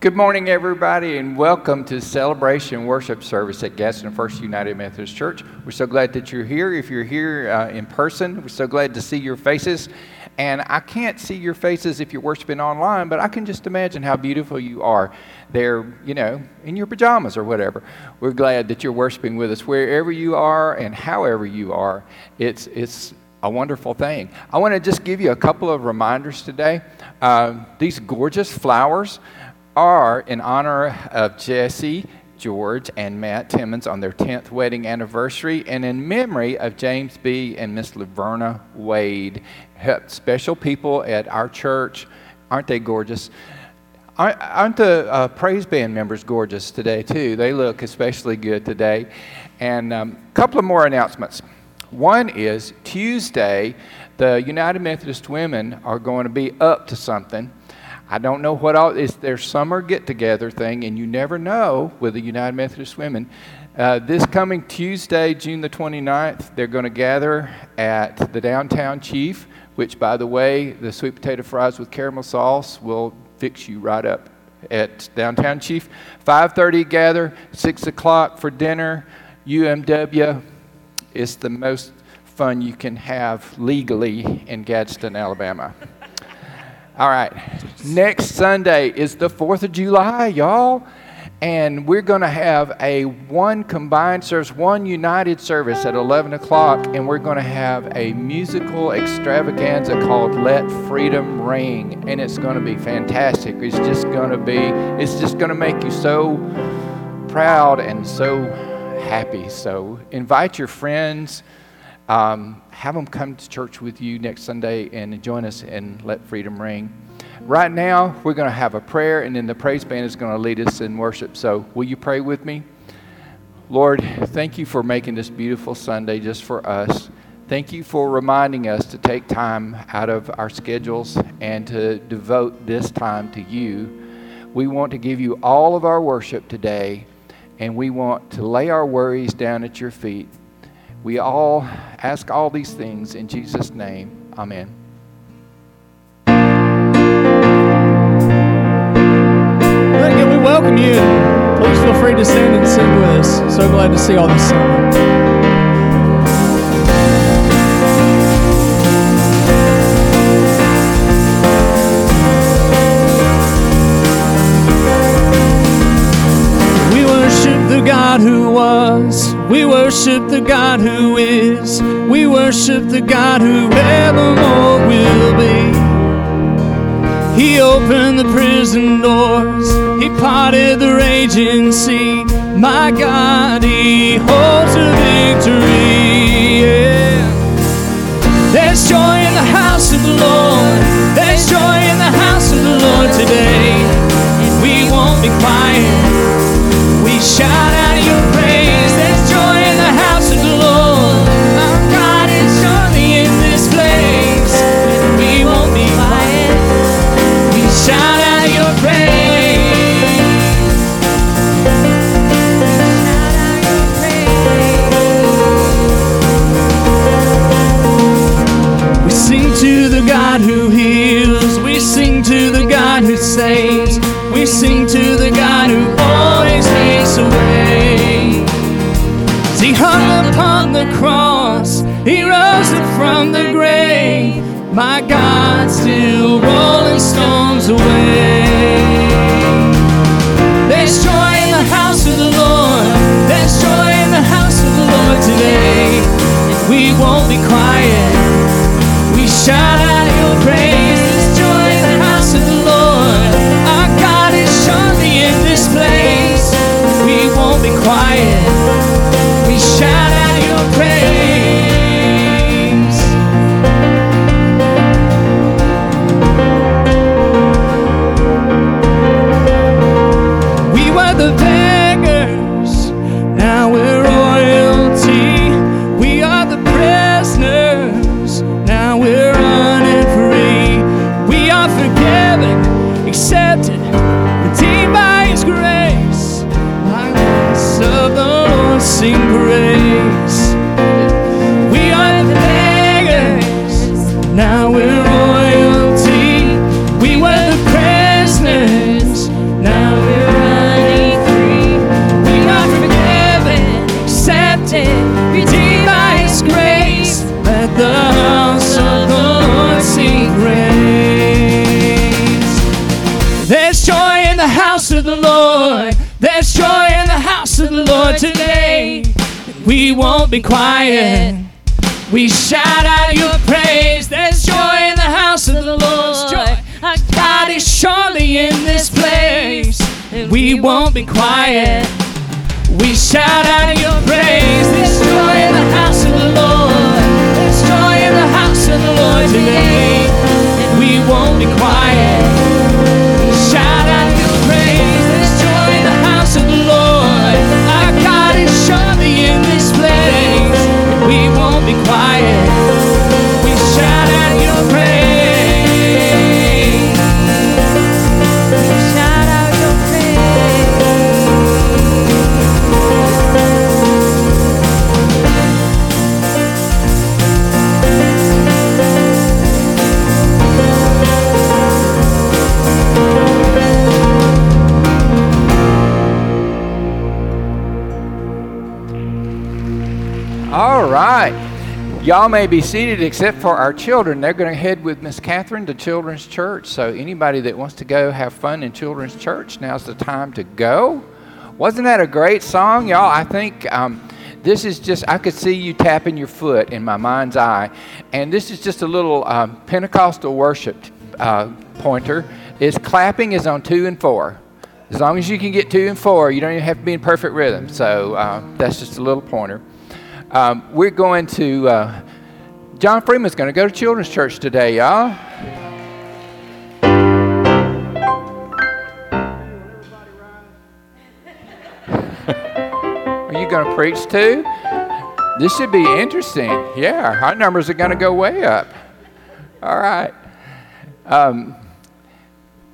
Good morning, everybody, and welcome to Celebration Worship Service at Gadsden First United Methodist Church. We're so glad that you're here. If you're here uh, in person, we're so glad to see your faces. And I can't see your faces if you're worshiping online, but I can just imagine how beautiful you are there, you know, in your pajamas or whatever. We're glad that you're worshiping with us wherever you are and however you are. It's, it's a wonderful thing. I want to just give you a couple of reminders today. Uh, these gorgeous flowers are in honor of Jesse, George, and Matt Timmons on their 10th wedding anniversary, and in memory of James B. and Miss Laverna Wade, special people at our church. Aren't they gorgeous? Aren't the uh, praise band members gorgeous today, too? They look especially good today. And a um, couple of more announcements. One is Tuesday, the United Methodist Women are going to be up to something. I don't know what all it's their summer get together thing, and you never know with the United Methodist Women. Uh, this coming Tuesday, June the 29th, they're going to gather at the Downtown Chief, which, by the way, the sweet potato fries with caramel sauce will fix you right up at Downtown Chief. 5:30 gather, 6 o'clock for dinner. UMW. It's the most fun you can have legally in Gadsden, Alabama. All right. Next Sunday is the 4th of July, y'all. And we're going to have a one combined service, one united service at 11 o'clock. And we're going to have a musical extravaganza called Let Freedom Ring. And it's going to be fantastic. It's just going to be, it's just going to make you so proud and so happy. So invite your friends. Um, have them come to church with you next Sunday and join us and let freedom ring. Right now, we're going to have a prayer, and then the praise band is going to lead us in worship. So, will you pray with me? Lord, thank you for making this beautiful Sunday just for us. Thank you for reminding us to take time out of our schedules and to devote this time to you. We want to give you all of our worship today, and we want to lay our worries down at your feet we all ask all these things in Jesus' name. Amen. Again, we welcome you. Please feel free to stand and sing with us. So glad to see all this summer. God who was. We worship the God who is. We worship the God who evermore will be. He opened the prison doors. He parted the raging sea. My God, He holds the victory. Yeah. There's joy in the house of the Lord. Now We won't be quiet. We shout out your praise. There's joy in the house of the Lord. Joy. God is surely in this place. We won't be quiet. We shout out your praise. There's joy in the house of the Lord. There's joy in the house of the Lord today. And we won't be quiet. Y'all may be seated except for our children. They're going to head with Miss Catherine to Children's Church. So, anybody that wants to go have fun in Children's Church, now's the time to go. Wasn't that a great song, y'all? I think um, this is just, I could see you tapping your foot in my mind's eye. And this is just a little um, Pentecostal worship uh, pointer. Is clapping is on two and four. As long as you can get two and four, you don't even have to be in perfect rhythm. So, uh, that's just a little pointer. Um, we're going to, uh, John Freeman's going to go to Children's Church today, y'all. Are you going to preach too? This should be interesting. Yeah, our numbers are going to go way up. All right. Um,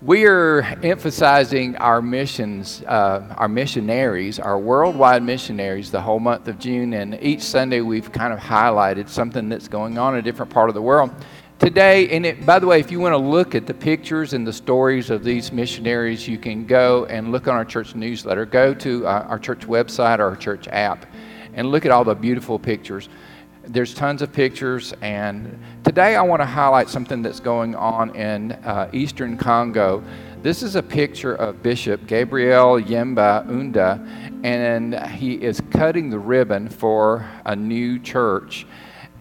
we are emphasizing our missions, uh, our missionaries, our worldwide missionaries, the whole month of June. And each Sunday we've kind of highlighted something that's going on in a different part of the world. Today, and it, by the way, if you want to look at the pictures and the stories of these missionaries, you can go and look on our church newsletter. Go to uh, our church website or our church app and look at all the beautiful pictures. There's tons of pictures, and today I want to highlight something that's going on in uh, eastern Congo. This is a picture of Bishop Gabriel Yemba Unda, and he is cutting the ribbon for a new church.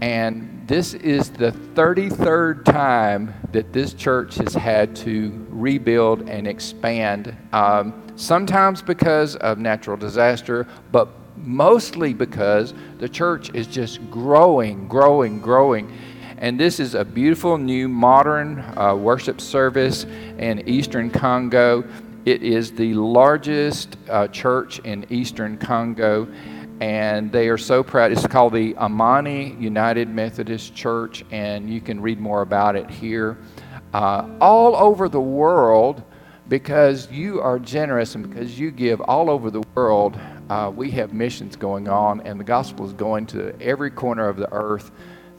And this is the 33rd time that this church has had to rebuild and expand, um, sometimes because of natural disaster, but mostly because the church is just growing, growing, growing. And this is a beautiful new modern uh, worship service in eastern Congo. It is the largest uh, church in eastern Congo, and they are so proud. It's called the Amani United Methodist Church, and you can read more about it here. Uh, all over the world, because you are generous and because you give all over the world, uh, we have missions going on, and the gospel is going to every corner of the earth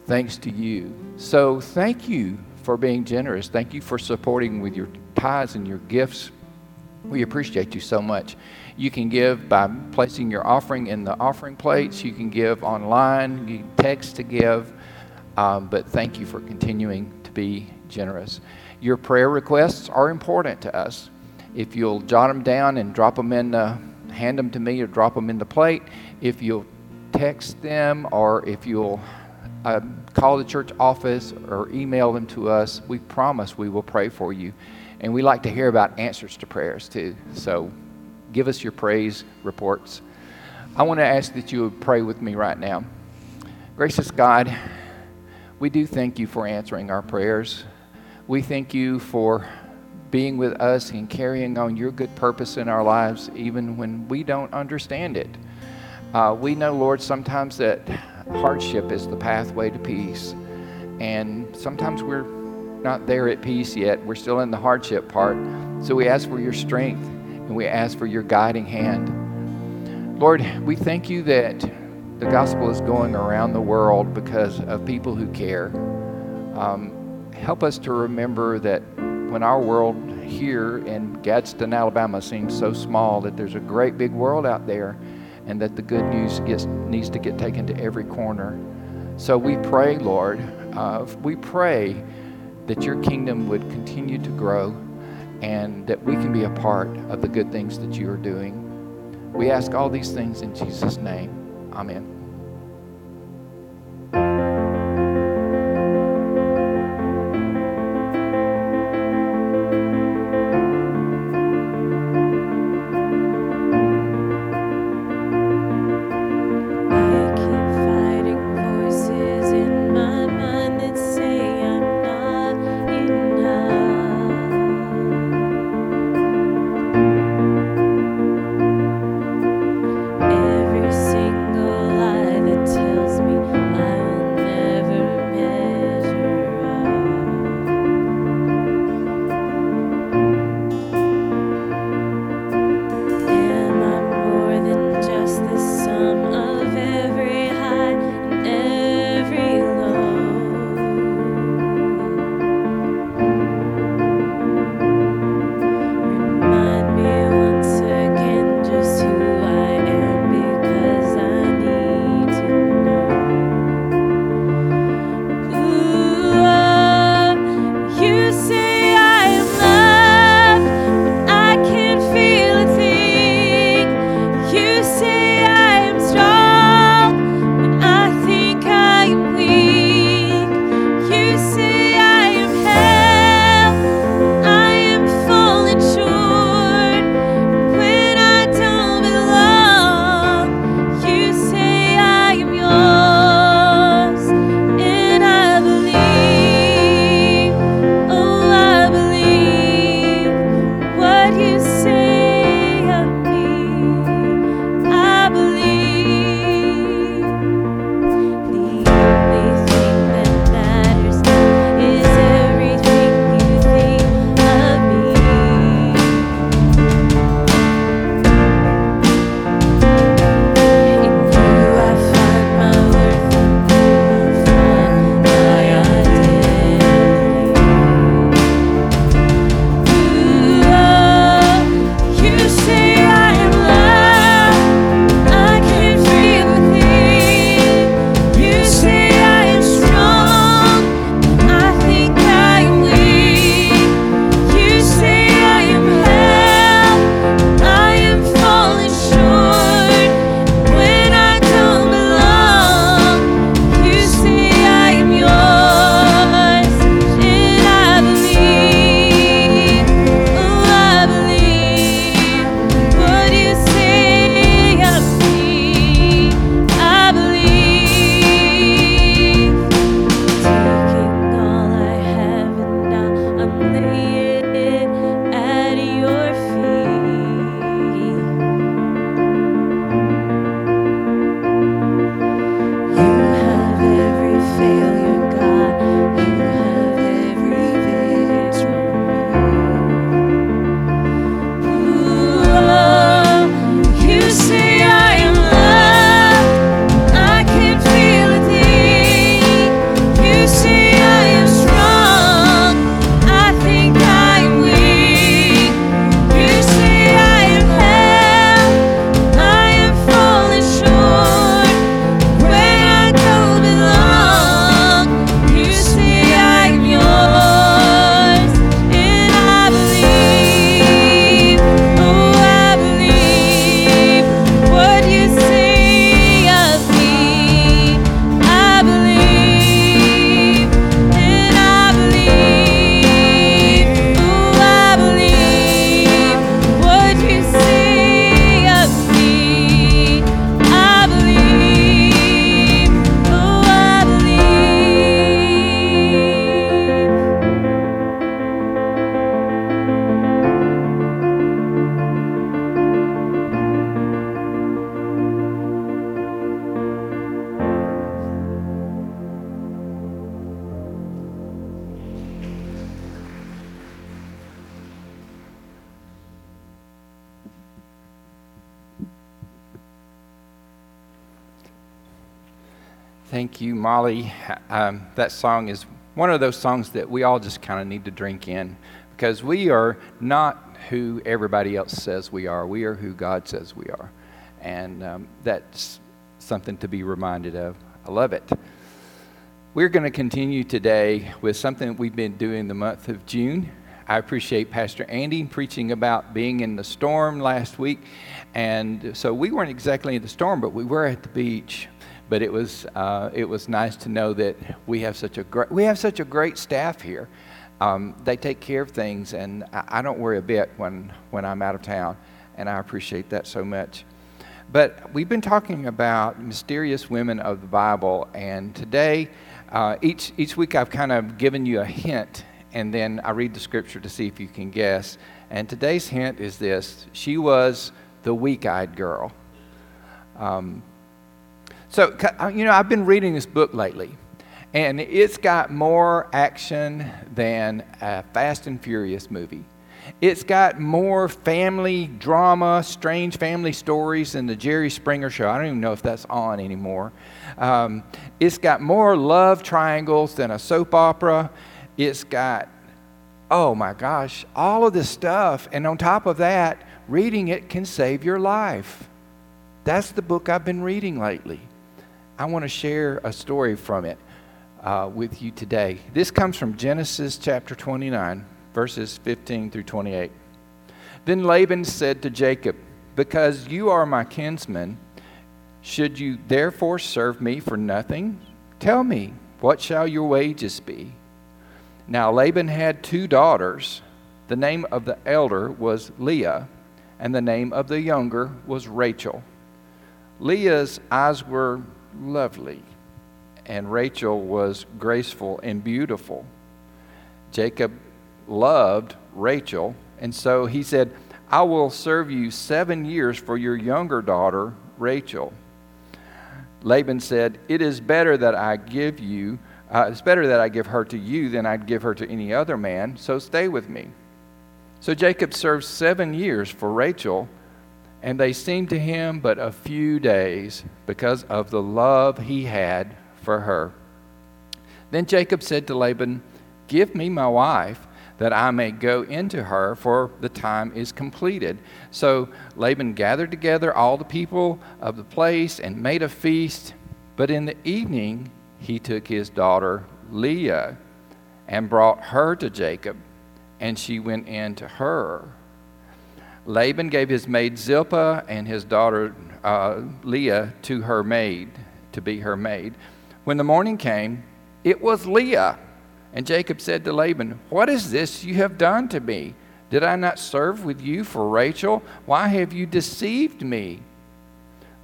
thanks to you. So, thank you for being generous. Thank you for supporting with your tithes and your gifts. We appreciate you so much. You can give by placing your offering in the offering plates. You can give online. You can text to give. Um, but thank you for continuing to be generous. Your prayer requests are important to us. If you'll jot them down and drop them in, the, hand them to me or drop them in the plate. If you'll text them or if you'll uh, call the church office or email them to us, we promise we will pray for you. And we like to hear about answers to prayers too. So give us your praise reports. I want to ask that you would pray with me right now. Gracious God, we do thank you for answering our prayers. We thank you for being with us and carrying on your good purpose in our lives, even when we don't understand it. Uh, we know, Lord, sometimes that hardship is the pathway to peace. And sometimes we're not there at peace yet. We're still in the hardship part. So we ask for your strength and we ask for your guiding hand. Lord, we thank you that the gospel is going around the world because of people who care. Um, help us to remember that when our world here in Gadsden, Alabama seems so small, that there's a great big world out there and that the good news gets, needs to get taken to every corner. So we pray, Lord, uh, we pray that your kingdom would continue to grow and that we can be a part of the good things that you are doing. We ask all these things in Jesus' name. Amen. That song is one of those songs that we all just kind of need to drink in because we are not who everybody else says we are. We are who God says we are. And um, that's something to be reminded of. I love it. We're going to continue today with something we've been doing the month of June. I appreciate Pastor Andy preaching about being in the storm last week. And so we weren't exactly in the storm, but we were at the beach. But it was, uh, it was nice to know that we have such a great, we have such a great staff here. Um, they take care of things, and I, I don't worry a bit when, when I'm out of town. And I appreciate that so much. But we've been talking about mysterious women of the Bible, and today, uh, each, each week I've kind of given you a hint, and then I read the scripture to see if you can guess. And today's hint is this she was the weak eyed girl. Um, so, uh, you know, I've been reading this book lately, and it's got more action than a Fast and Furious movie. It's got more family drama, strange family stories than the Jerry Springer show. I don't even know if that's on anymore. Um, it's got more love triangles than a soap opera. It's got, oh my gosh, all of this stuff. And on top of that, reading it can save your life. That's the book I've been reading lately. I want to share a story from it uh, with you today. This comes from Genesis chapter 29 verses 15 through 28. Then Laban said to Jacob, Because you are my kinsman, should you therefore serve me for nothing? Tell me, what shall your wages be? Now Laban had two daughters. The name of the elder was Leah, and the name of the younger was Rachel. Leah's eyes were lovely, and Rachel was graceful and beautiful. Jacob loved Rachel, and so he said, I will serve you seven years for your younger daughter, Rachel. Laban said, It is better that I give you, uh, it's better that I give her to you than I'd give her to any other man, so stay with me. So Jacob served seven years for Rachel, and they seemed to him but a few days because of the love he had for her. Then Jacob said to Laban, Give me my wife that I may go into her, for the time is completed. So Laban gathered together all the people of the place and made a feast. But in the evening he took his daughter Leah and brought her to Jacob, and she went in to her. Laban gave his maid Zilpah and his daughter uh, Leah to her maid, to be her maid. When the morning came, it was Leah and Jacob said to Laban, What is this you have done to me? Did I not serve with you for Rachel? Why have you deceived me?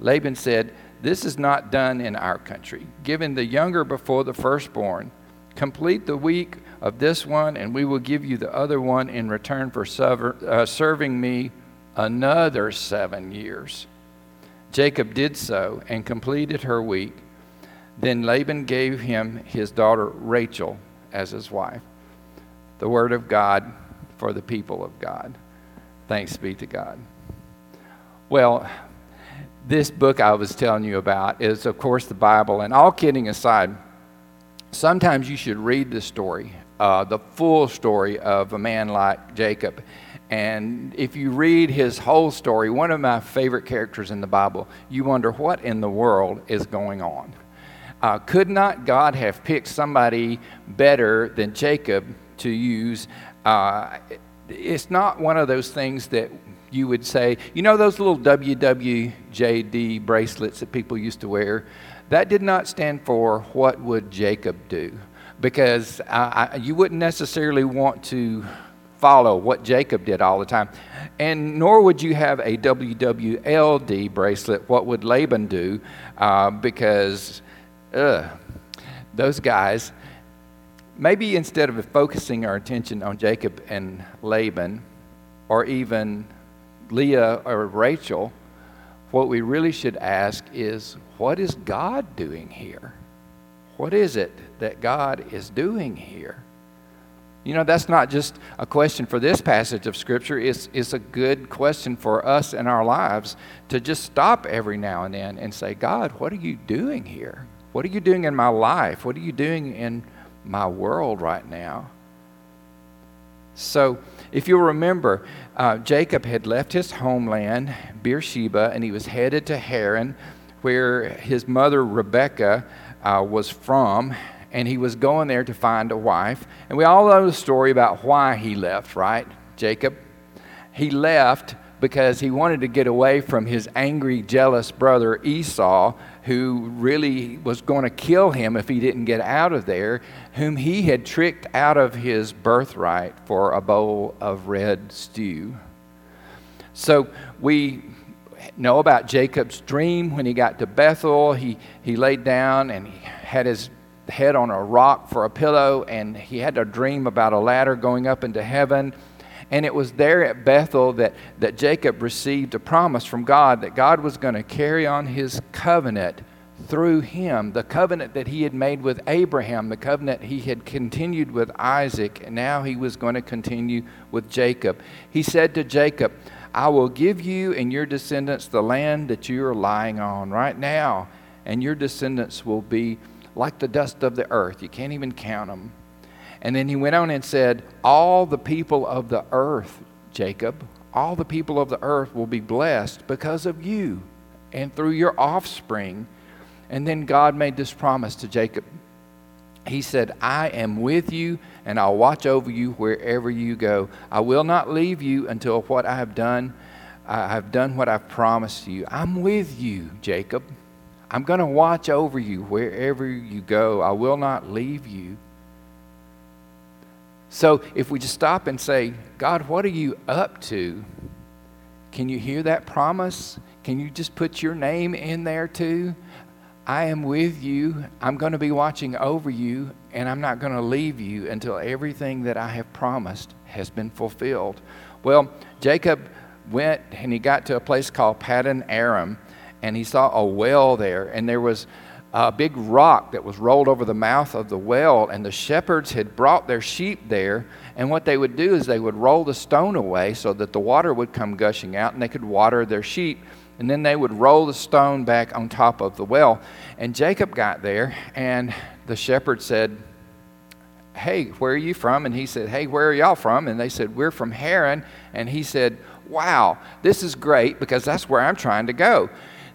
Laban said, This is not done in our country, given the younger before the firstborn. Complete the week of this one, and we will give you the other one in return for uh, serving me another seven years. Jacob did so and completed her week. Then Laban gave him his daughter Rachel as his wife. The word of God for the people of God. Thanks be to God. Well, this book I was telling you about is, of course, the Bible. And all kidding aside, sometimes you should read the story, uh, the full story of a man like Jacob. And if you read his whole story, one of my favorite characters in the Bible, you wonder what in the world is going on. Uh, could not God have picked somebody better than Jacob to use? Uh, it's not one of those things that you would say, you know, those little WWJD bracelets that people used to wear? That did not stand for what would Jacob do? Because I, you wouldn't necessarily want to follow what Jacob did all the time. And nor would you have a WWLD bracelet, what would Laban do? Uh, because ugh, those guys, maybe instead of focusing our attention on Jacob and Laban, or even Leah or Rachel, what we really should ask is what is God doing here? What is it that God is doing here? You know, that's not just a question for this passage of Scripture. It's, it's a good question for us in our lives to just stop every now and then and say, God, what are you doing here? What are you doing in my life? What are you doing in my world right now? So, if you'll remember, uh, Jacob had left his homeland, Beersheba, and he was headed to Haran, where his mother Rebecca uh, was from. and he was going there to find a wife. And we all know the story about why he left, right? Jacob. He left because he wanted to get away from his angry, jealous brother Esau, who really was going to kill him if he didn't get out of there, whom he had tricked out of his birthright for a bowl of red stew. So we know about Jacob's dream when he got to Bethel. He, he laid down and he had his head on a rock for a pillow, and he had a dream about a ladder going up into heaven. And it was there at Bethel that, that Jacob received a promise from God that God was going to carry on his covenant through him, the covenant that he had made with Abraham, the covenant he had continued with Isaac, and now he was going to continue with Jacob. He said to Jacob, I will give you and your descendants the land that you are lying on right now, and your descendants will be like the dust of the earth. You can't even count them. And then he went on and said, All the people of the earth, Jacob, all the people of the earth will be blessed because of you and through your offspring. And then God made this promise to Jacob. He said, I am with you and I'll watch over you wherever you go. I will not leave you until what I have done, I have done what I've promised you. I'm with you, Jacob. I'm going to watch over you wherever you go. I will not leave you. So if we just stop and say, God, what are you up to? Can you hear that promise? Can you just put your name in there too? I am with you. I'm going to be watching over you, and I'm not going to leave you until everything that I have promised has been fulfilled. Well, Jacob went and he got to a place called Paddan Aram and he saw a well there, and there was a big rock that was rolled over the mouth of the well, and the shepherds had brought their sheep there. And what they would do is they would roll the stone away so that the water would come gushing out, and they could water their sheep. And then they would roll the stone back on top of the well. And Jacob got there, and the shepherd said, Hey, where are you from? And he said, Hey, where are y'all from? And they said, We're from Haran. And he said, Wow, this is great because that's where I'm trying to go.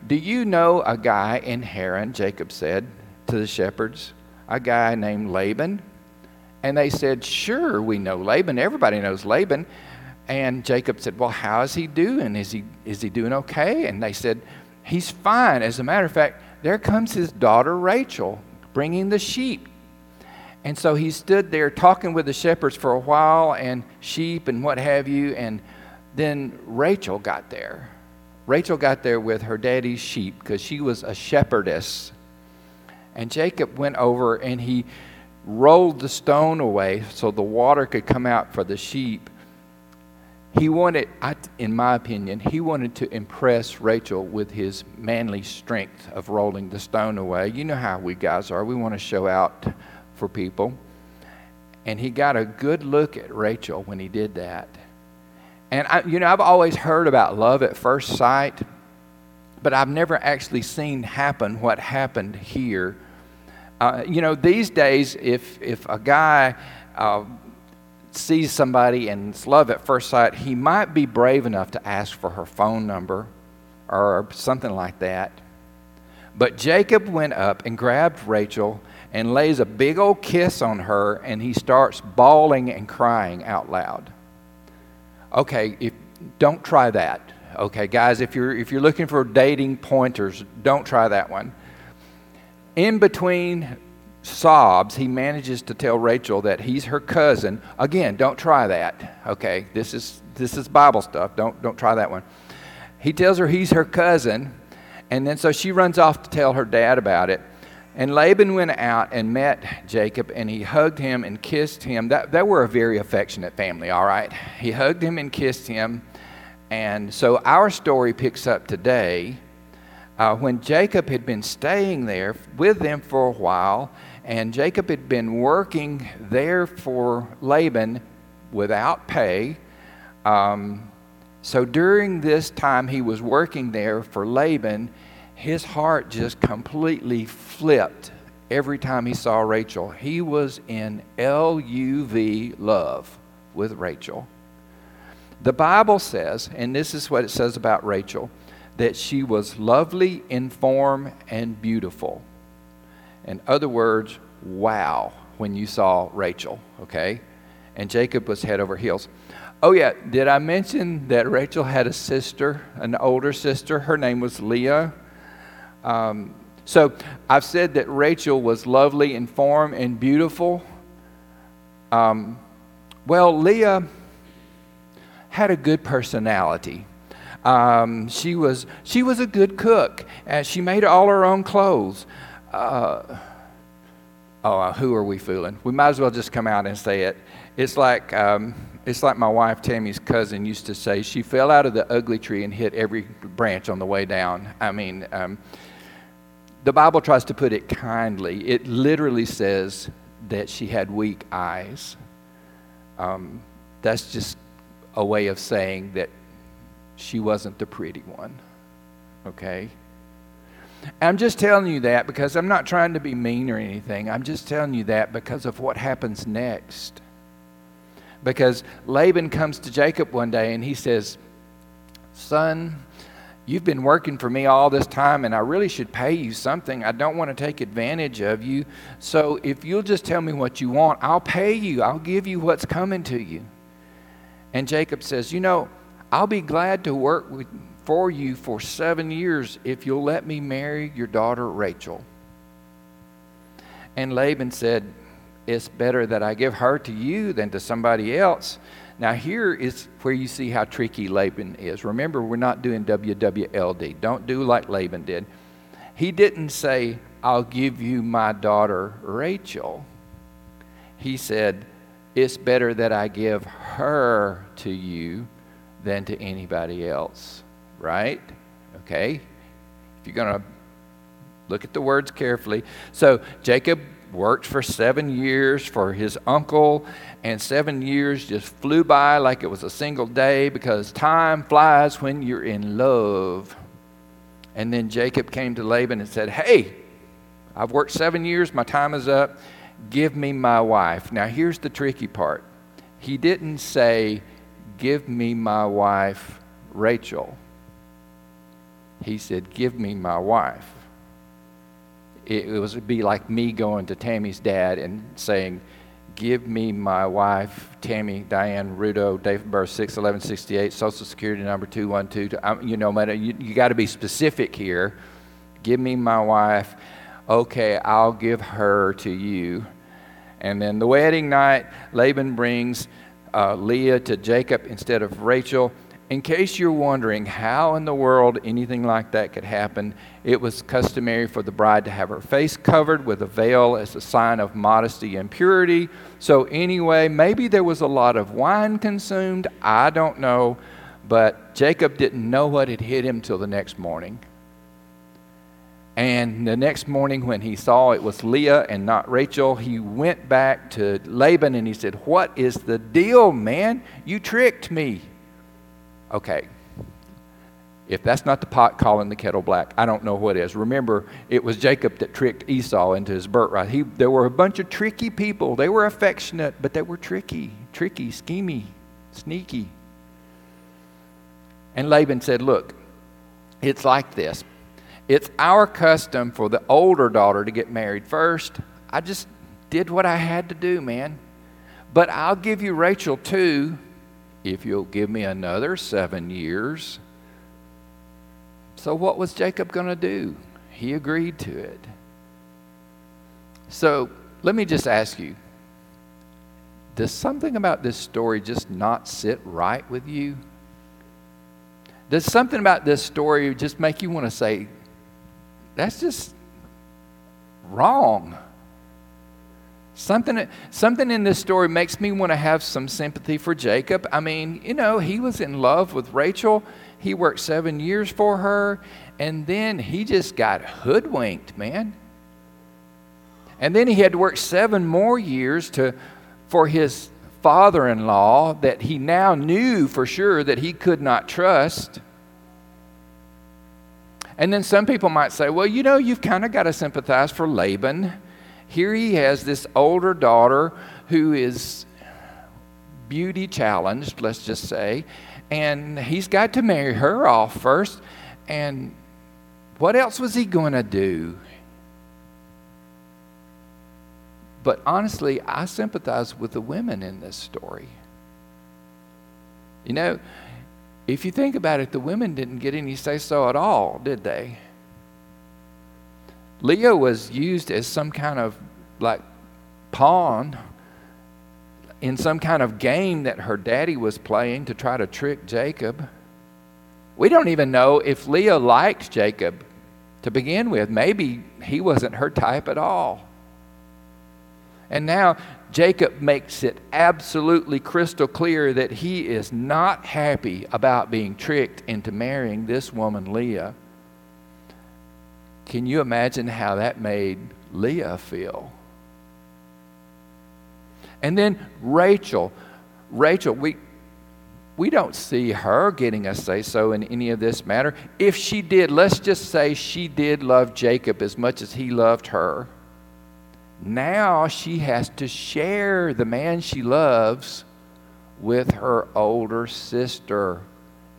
Do you know a guy in Haran, Jacob said to the shepherds, a guy named Laban? And they said, Sure, we know Laban. Everybody knows Laban. And Jacob said, Well, how is he doing? Is he, is he doing okay? And they said, He's fine. As a matter of fact, there comes his daughter Rachel bringing the sheep. And so he stood there talking with the shepherds for a while and sheep and what have you. And then Rachel got there. Rachel got there with her daddy's sheep because she was a shepherdess. And Jacob went over and he rolled the stone away so the water could come out for the sheep. He wanted, in my opinion, he wanted to impress Rachel with his manly strength of rolling the stone away. You know how we guys are. We want to show out for people. And he got a good look at Rachel when he did that. And, I, you know, I've always heard about love at first sight, but I've never actually seen happen what happened here. Uh, you know, these days, if, if a guy uh, sees somebody and it's love at first sight, he might be brave enough to ask for her phone number or something like that. But Jacob went up and grabbed Rachel and lays a big old kiss on her, and he starts bawling and crying out loud. Okay, if, don't try that. Okay, guys, if you're, if you're looking for dating pointers, don't try that one. In between sobs, he manages to tell Rachel that he's her cousin. Again, don't try that. Okay, this is, this is Bible stuff. Don't, don't try that one. He tells her he's her cousin, and then so she runs off to tell her dad about it. And Laban went out and met Jacob, and he hugged him and kissed him. That, they were a very affectionate family, all right? He hugged him and kissed him. And so our story picks up today uh, when Jacob had been staying there with them for a while, and Jacob had been working there for Laban without pay. Um, so during this time he was working there for Laban, his heart just completely flipped every time he saw Rachel. He was in L U V love with Rachel. The Bible says, and this is what it says about Rachel, that she was lovely in form and beautiful. In other words, wow when you saw Rachel, okay? And Jacob was head over heels. Oh, yeah, did I mention that Rachel had a sister, an older sister? Her name was Leah. Um, so I've said that Rachel was lovely in form and beautiful. Um, well, Leah had a good personality. Um, she, was, she was a good cook, and she made all her own clothes. Uh, oh, who are we fooling? We might as well just come out and say it. It's like, um, it's like my wife Tammy's cousin used to say, she fell out of the ugly tree and hit every branch on the way down. I mean, um, the Bible tries to put it kindly. It literally says that she had weak eyes. Um, that's just a way of saying that she wasn't the pretty one. Okay? I'm just telling you that because I'm not trying to be mean or anything. I'm just telling you that because of what happens next. Because Laban comes to Jacob one day and he says, Son, you've been working for me all this time and I really should pay you something. I don't want to take advantage of you. So if you'll just tell me what you want, I'll pay you. I'll give you what's coming to you. And Jacob says, You know, I'll be glad to work with, for you for seven years if you'll let me marry your daughter Rachel. And Laban said, It's better that I give her to you than to somebody else. Now, here is where you see how tricky Laban is. Remember, we're not doing WWLD. Don't do like Laban did. He didn't say, I'll give you my daughter Rachel. He said, It's better that I give her to you than to anybody else, right? Okay? If you're going to look at the words carefully. So Jacob worked for seven years for his uncle, and seven years just flew by like it was a single day because time flies when you're in love. And then Jacob came to Laban and said, Hey, I've worked seven years, my time is up. Give me my wife. Now, here's the tricky part. He didn't say, Give me my wife, Rachel. He said, Give me my wife. It, was would be like me going to Tammy's dad and saying, Give me my wife, Tammy Diane Rudo, date of birth 6 11 68, social security number 212. Um, you know, you, you got to be specific here. Give me my wife. Okay, I'll give her to you. And then the wedding night, Laban brings uh, Leah to Jacob instead of Rachel. In case you're wondering how in the world anything like that could happen, it was customary for the bride to have her face covered with a veil as a sign of modesty and purity. So, anyway, maybe there was a lot of wine consumed. I don't know. But Jacob didn't know what had hit him till the next morning. And the next morning, when he saw it was Leah and not Rachel, he went back to Laban and he said, What is the deal, man? You tricked me. Okay. If that's not the pot calling the kettle black, I don't know what is. Remember, it was Jacob that tricked Esau into his birthright. He, there were a bunch of tricky people. They were affectionate, but they were tricky, tricky, schemy, sneaky. And Laban said, Look, it's like this. It's our custom for the older daughter to get married first. I just did what I had to do, man. But I'll give you Rachel too if you'll give me another seven years. So, what was Jacob going to do? He agreed to it. So, let me just ask you does something about this story just not sit right with you? Does something about this story just make you want to say, that's just wrong. Something, something in this story makes me want to have some sympathy for Jacob. I mean, you know, he was in love with Rachel. He worked seven years for her, and then he just got hoodwinked, man. And then he had to work seven more years to, for his father in law that he now knew for sure that he could not trust. And then some people might say, well, you know, you've kind of got to sympathize for Laban. Here he has this older daughter who is beauty challenged, let's just say, and he's got to marry her off first. And what else was he going to do? But honestly, I sympathize with the women in this story. You know, if you think about it, the women didn't get any say so at all, did they? Leah was used as some kind of like pawn in some kind of game that her daddy was playing to try to trick Jacob. We don't even know if Leah liked Jacob to begin with. Maybe he wasn't her type at all. And now Jacob makes it absolutely crystal clear that he is not happy about being tricked into marrying this woman, Leah. Can you imagine how that made Leah feel? And then Rachel. Rachel, we, we don't see her getting a say so in any of this matter. If she did, let's just say she did love Jacob as much as he loved her. Now she has to share the man she loves with her older sister.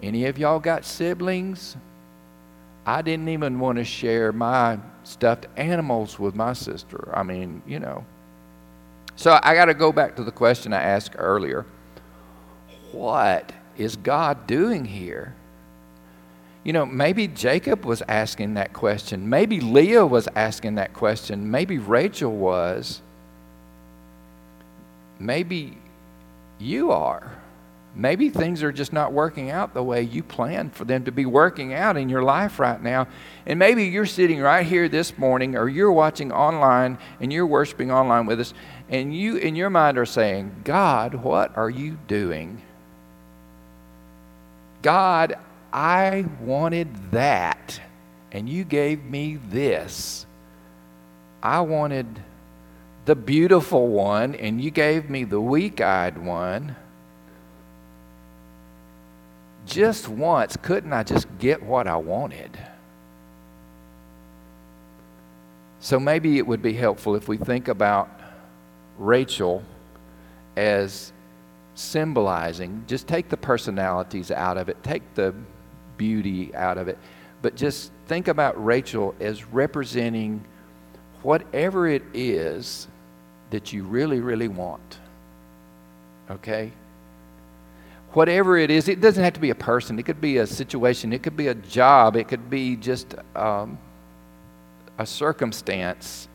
Any of y'all got siblings? I didn't even want to share my stuffed animals with my sister. I mean, you know. So I got to go back to the question I asked earlier. What is God doing here? You know, maybe Jacob was asking that question. Maybe Leah was asking that question. Maybe Rachel was. Maybe you are. Maybe things are just not working out the way you planned for them to be working out in your life right now. And maybe you're sitting right here this morning or you're watching online and you're worshiping online with us and you in your mind are saying, God, what are you doing? God, I wanted that, and you gave me this. I wanted the beautiful one, and you gave me the weak eyed one. Just once, couldn't I just get what I wanted? So maybe it would be helpful if we think about Rachel as symbolizing, just take the personalities out of it, take the beauty out of it, but just think about Rachel as representing whatever it is that you really, really want. Okay? Whatever it is, it doesn't have to be a person, it could be a situation, it could be a job, it could be just um, a circumstance.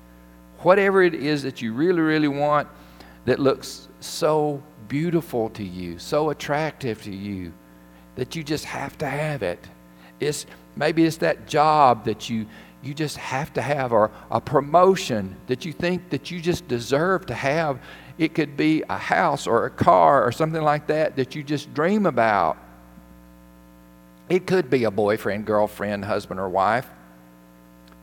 Whatever it is that you really, really want that looks so beautiful to you, so attractive to you, that you just have to have it. It's, maybe it's that job that you, you just have to have, or a promotion that you think that you just deserve to have. It could be a house or a car or something like that that you just dream about. It could be a boyfriend, girlfriend, husband, or wife.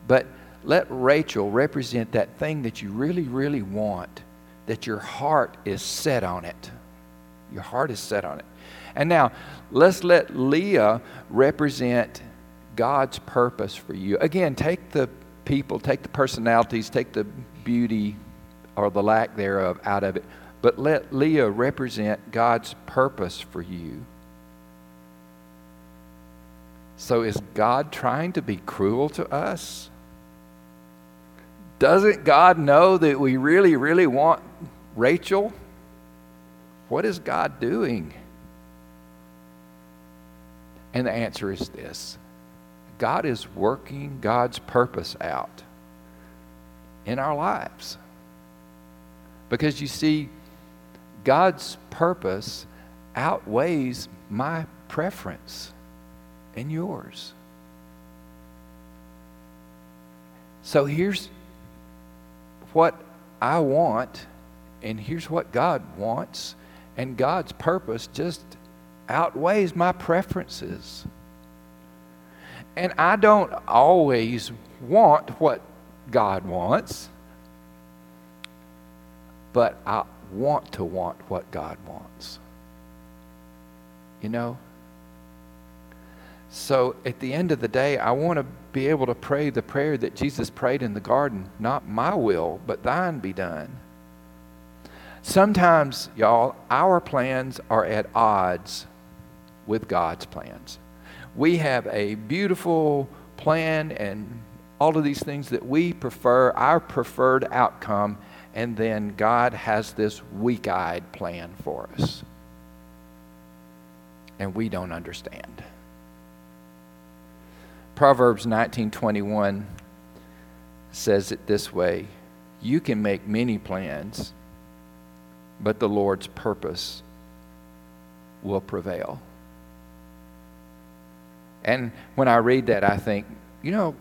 But let Rachel represent that thing that you really, really want, that your heart is set on it. Your heart is set on it. And now, let's let Leah represent God's purpose for you. Again, take the people, take the personalities, take the beauty or the lack thereof out of it, but let Leah represent God's purpose for you. So, is God trying to be cruel to us? Doesn't God know that we really, really want Rachel? What is God doing? And the answer is this God is working God's purpose out in our lives. Because you see, God's purpose outweighs my preference and yours. So here's what I want, and here's what God wants, and God's purpose just outweighs my preferences. And I don't always want what God wants, but I want to want what God wants. You know? So at the end of the day, I want to be able to pray the prayer that Jesus prayed in the garden not my will, but thine be done. Sometimes, y'all, our plans are at odds with God's plans. We have a beautiful plan and all of these things that we prefer, our preferred outcome, and then God has this weak eyed plan for us. And we don't understand. Proverbs 19:21 says it this way, you can make many plans, but the Lord's purpose will prevail. And when I read that, I think, you know,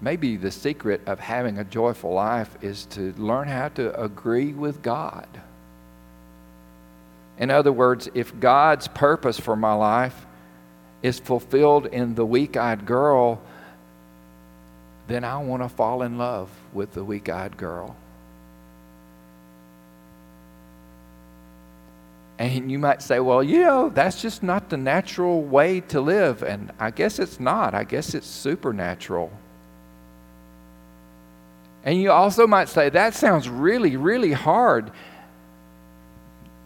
maybe the secret of having a joyful life is to learn how to agree with God. In other words, if God's purpose for my life is fulfilled in the weak eyed girl, then I want to fall in love with the weak eyed girl. And you might say, well, you know, that's just not the natural way to live. And I guess it's not. I guess it's supernatural. And you also might say, that sounds really, really hard.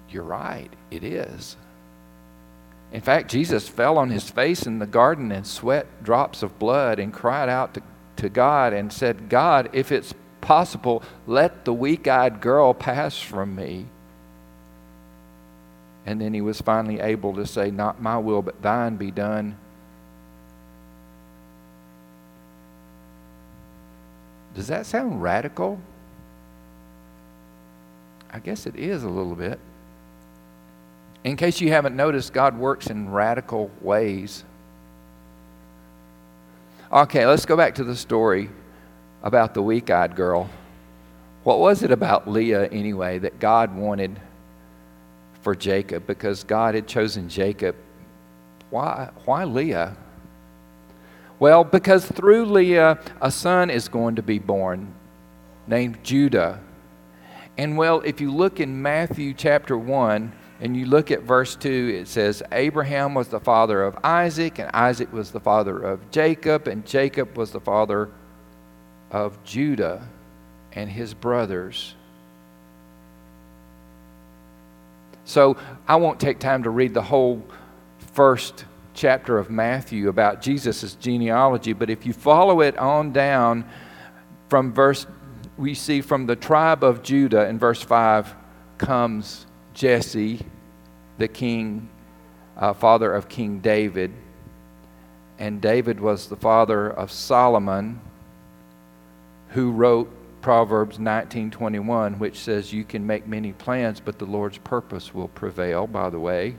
You're right, it is. In fact, Jesus fell on his face in the garden and sweat drops of blood and cried out to, to God and said, God, if it's possible, let the weak eyed girl pass from me. And then he was finally able to say, Not my will, but thine be done. Does that sound radical? I guess it is a little bit. In case you haven't noticed, God works in radical ways. Okay, let's go back to the story about the weak eyed girl. What was it about Leah, anyway, that God wanted for Jacob because God had chosen Jacob. Why, why Leah? Well, because through Leah, a son is going to be born named Judah. And well, if you look in Matthew chapter 1 and you look at verse 2, it says, Abraham was the father of Isaac, and Isaac was the father of Jacob, and Jacob was the father of Judah and his brothers. So I won't take time to read the whole first chapter of Matthew about Jesus' genealogy, but if you follow it on down from verse, we see from the tribe of Judah in verse 5 comes Jesse, the king, uh, father of King David. And David was the father of Solomon, who wrote Proverbs 19:21 which says you can make many plans but the Lord's purpose will prevail by the way.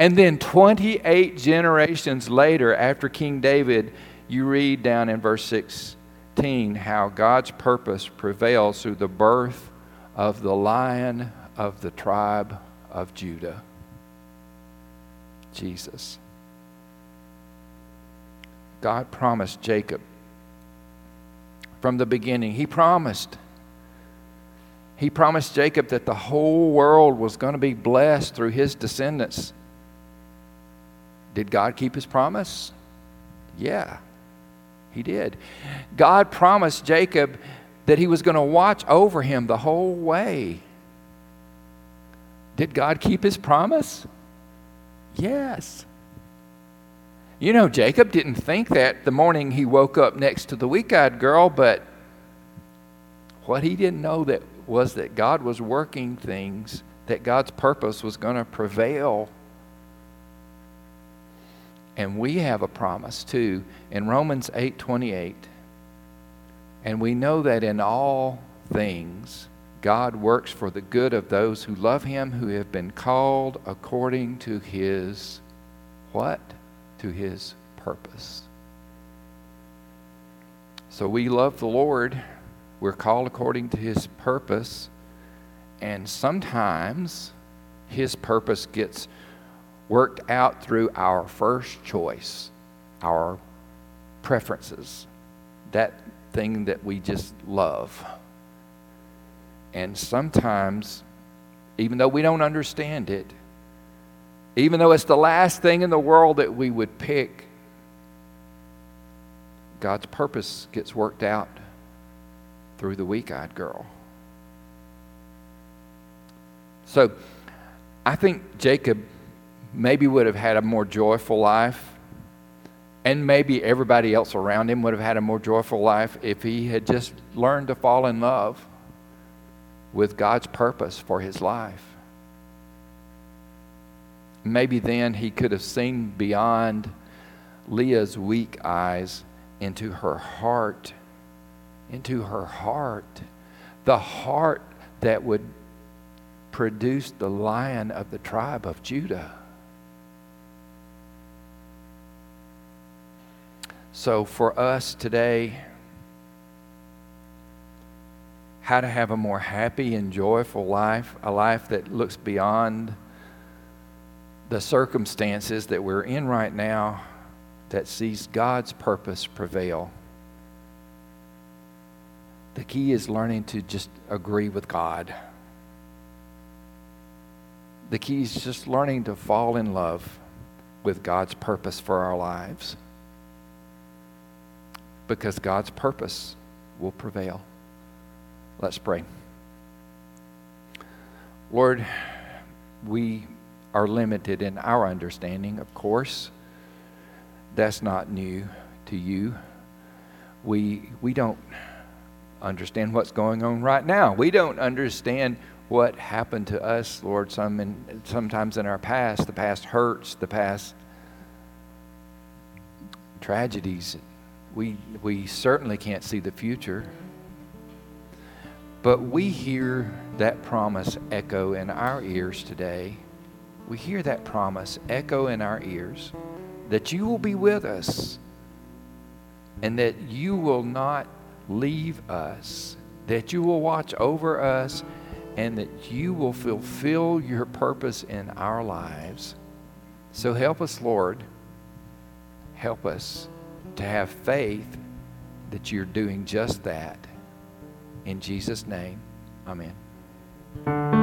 And then 28 generations later after King David you read down in verse 16 how God's purpose prevails through the birth of the lion of the tribe of Judah. Jesus. God promised Jacob from the beginning. He promised. He promised Jacob that the whole world was going to be blessed through his descendants. Did God keep his promise? Yeah, he did. God promised Jacob that he was going to watch over him the whole way. Did God keep his promise? Yes. You know, Jacob didn't think that the morning he woke up next to the weak eyed girl, but what he didn't know that was that God was working things, that God's purpose was going to prevail. And we have a promise too in Romans 8:28. And we know that in all things God works for the good of those who love him who have been called according to his what? To his purpose. So we love the Lord. We're called according to his purpose. And sometimes his purpose gets worked out through our first choice, our preferences, that thing that we just love. And sometimes, even though we don't understand it, even though it's the last thing in the world that we would pick, God's purpose gets worked out through the weak eyed girl. So I think Jacob maybe would have had a more joyful life And maybe everybody else around him would have had a more joyful life if he had just learned to fall in love with God's purpose for his life. Maybe then he could have seen beyond Leah's weak eyes into her heart, into her heart, the heart that would produce the lion of the tribe of Judah. So, for us today, how to have a more happy and joyful life, a life that looks beyond the circumstances that we're in right now, that sees God's purpose prevail. The key is learning to just agree with God. The key is just learning to fall in love with God's purpose for our lives because God's purpose will prevail. Let's pray. Lord, we are limited in our understanding, of course. That's not new to you. We, we don't understand what's going on right now. We don't understand what happened to us, Lord, some in, sometimes in our past. The past hurts, the past tragedies we, we certainly can't see the future. But we hear that promise echo in our ears today. We hear that promise echo in our ears that you will be with us and that you will not leave us, that you will watch over us, and that you will fulfill your purpose in our lives. So help us, Lord. Help us to have faith that you're doing just that. In Jesus' name, amen.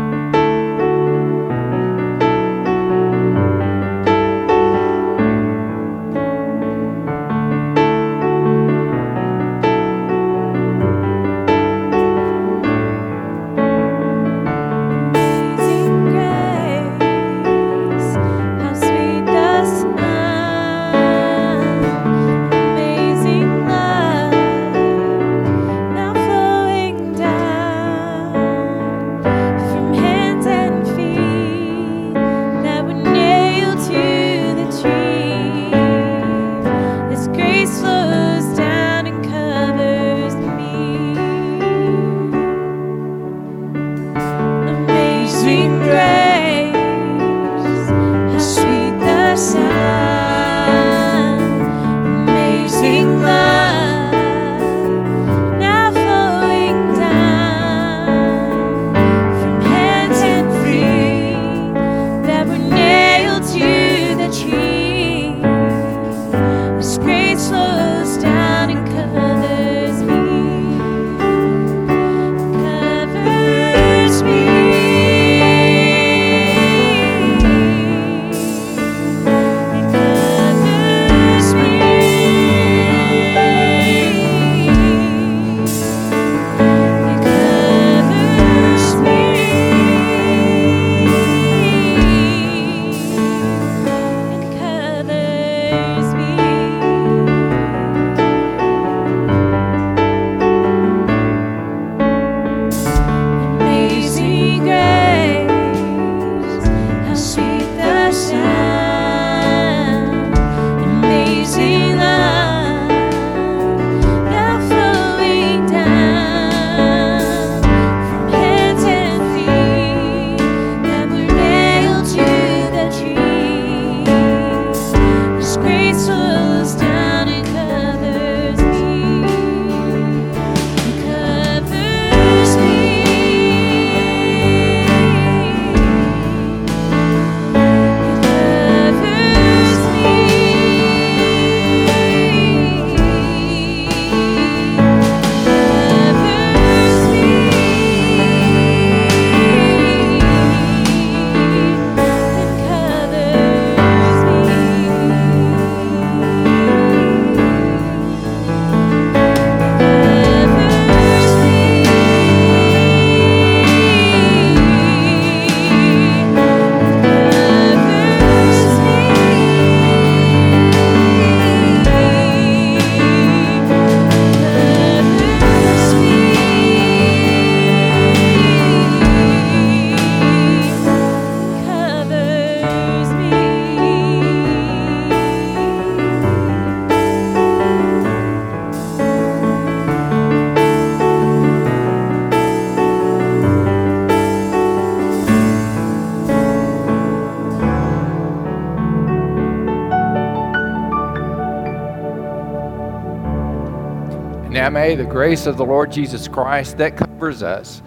May the grace of the Lord Jesus Christ that covers us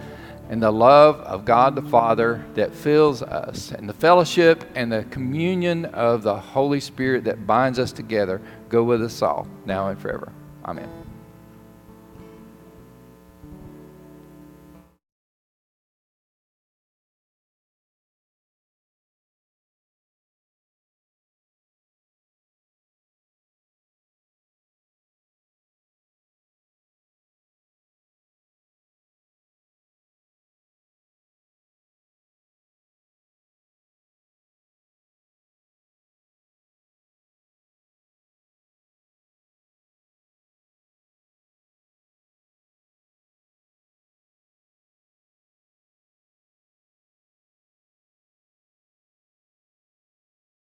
and the love of God the Father that fills us and the fellowship and the communion of the Holy Spirit that binds us together go with us all now and forever. Amen.